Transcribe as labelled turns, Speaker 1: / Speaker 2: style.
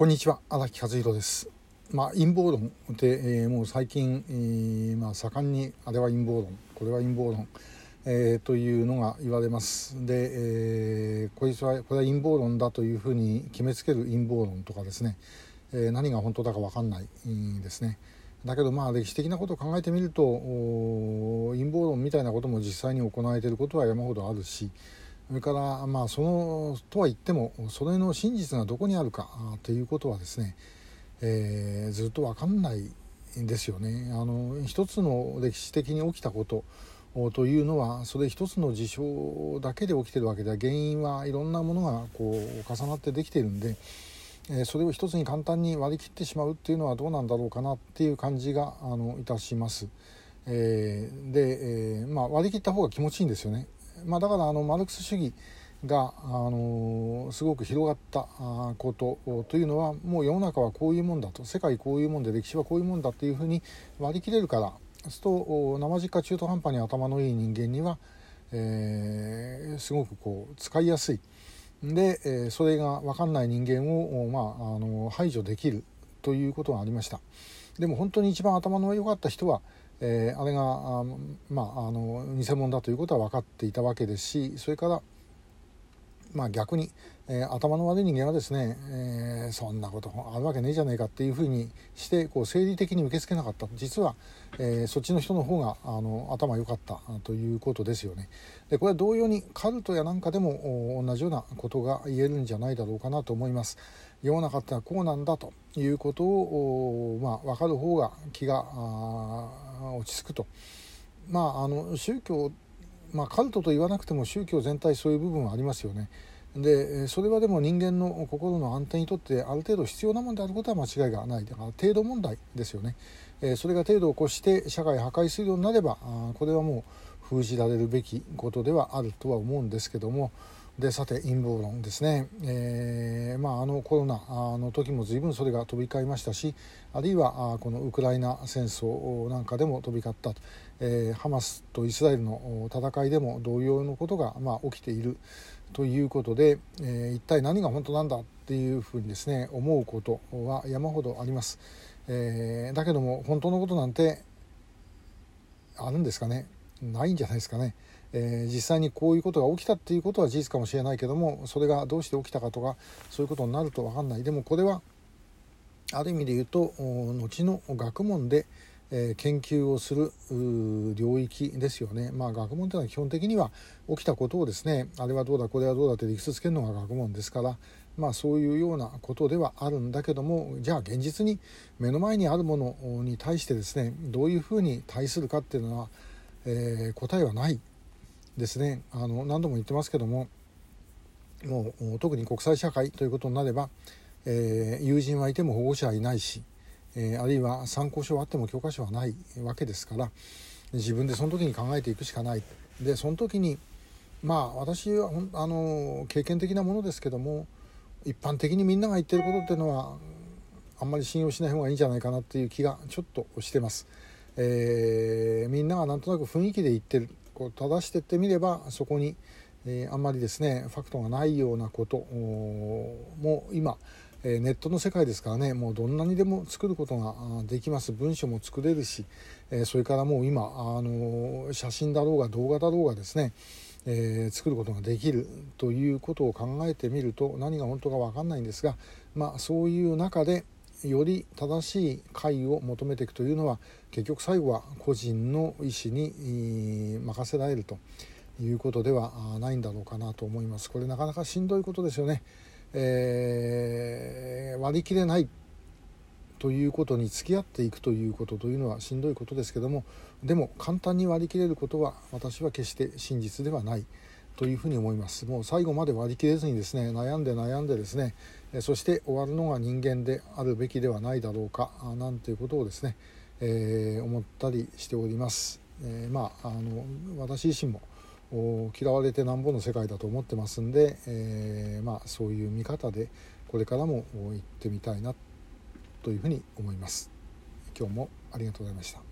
Speaker 1: こんにちは荒木和弘です。まあ陰謀論で、えー、もう最近、えー、まあ盛んにあれは陰謀論これは陰謀論、えー、というのが言われます。で、え、こいつはこれは陰謀論だというふうに決めつける陰謀論とかですね、え、何が本当だか分かんないですね。だけどまあ歴史的なことを考えてみると陰謀論みたいなことも実際に行われていることは山ほどあるしそれからまあそのとは言ってもそれの真実がどこにあるかということはですね、えー、ずっと分かんないんですよね。あの一つの歴史的に起きたことというのはそれ一つの事象だけで起きてるわけでは原因はいろんなものがこう重なってできているんで、えー、それを一つに簡単に割り切ってしまうっていうのはどうなんだろうかなっていう感じがあのいたします。えー、で、えー、まあ、割り切った方が気持ちいいんですよね。まあ、だからあのマルクス主義が、あのすごく広がったことというのはもう世の中はこういうもんだと世界こういうもんで歴史はこういうもんだっていうふうに割り切れるからそうすと生実家中途半端に頭のいい人間には、えー、すごくこう使いやすい。で、えー、それが分かんない人間を、まあ、あの排除できるということがありました。でも本当に一番頭の良かった人はえー、あれがあ、まあ、あの偽物だということは分かっていたわけですしそれから、まあ、逆に、えー、頭の悪い人間はですね、えー、そんなことあるわけねえじゃねえかっていうふうにしてこう生理的に受け付けなかった実は、えー、そっちの人の方があの頭良かったということですよね。でこれは同様にカルトやなんかでも同じようなことが言えるんじゃないだろうかなと思います。世の中ってのはこうなんだということを、まあ、分かる方が気が落ち着くと。まあ、あの宗教、まあ、カルトと言わなくても宗教全体そういう部分はありますよね。でそれはでも人間の心の安定にとってある程度必要なものであることは間違いがないだから程度問題ですよね、それが程度を越して社会破壊するようになればこれはもう封じられるべきことではあるとは思うんですけどもでさて陰謀論ですね、えー、まあ、あのコロナの時も随分それが飛び交いましたしあるいはこのウクライナ戦争なんかでも飛び交った、えー、ハマスとイスラエルの戦いでも同様のことが、まあ、起きているということで、えー、一体何が本当なんだっていうふうにですね思うことは山ほどあります、えだけども本当のことなんてあるんですかね？ないんじゃないですかね。えー、実際にこういうことが起きたっていうことは事実かもしれないけどもそれがどうして起きたかとかそういうことになると分かんないでもこれはある意味で言うと後の学問で、えー、研究をする領域ですよね。まあ学問というのは基本的には起きたことをですねあれはどうだこれはどうだって理屈つけるのが学問ですからまあそういうようなことではあるんだけどもじゃあ現実に目の前にあるものに対してですねどういうふうに対するかっていうのは、えー、答えはないですね。あの何度も言ってますけどももう特に国際社会ということになれば、えー、友人はいても保護者はいないし、えー、あるいは参考書はあっても教科書はないわけですから自分でその時に考えていくしかない。でその時にまあ私はあの経験的なものですけども一般的にみんなが言ってることっていうのはあんまり信用しない方がいいんじゃないかなっていう気がちょっとしてます。えー、みんながなんとなく雰囲気で言ってる。こう正してってみればそこに、えー、あんまりですねファクトがないようなことも今、えー、ネットの世界ですからねもうどんなにでも作ることができます。文章も作れるし、えー、それからもう今、あの写真だろうが動画だろうがですねえー、作ることができるということを考えてみると何が本当か分かんないんですが、まあ、そういう中でより正しい解を求めていくというのは結局最後は個人の意思に任せられるということではないんだろうかなと思います。これなかなかしんどいことですよね。えー、割り切れないということに付き合っていくということというのはしんどいことですけどもでも簡単に割り切れることは私は決して真実ではないというふうに思います。もう最後まで割り切れずにですね悩んで悩んでですねそして終わるのが人間であるべきではないだろうかなんていうことをですね、えー、思ったりしております、えー、まああの私自身も嫌われてなんぼの世界だと思ってますんで、えー、まあ、そういう見方でこれからも行ってみたいなというふうに思います。今日もありがとうございました。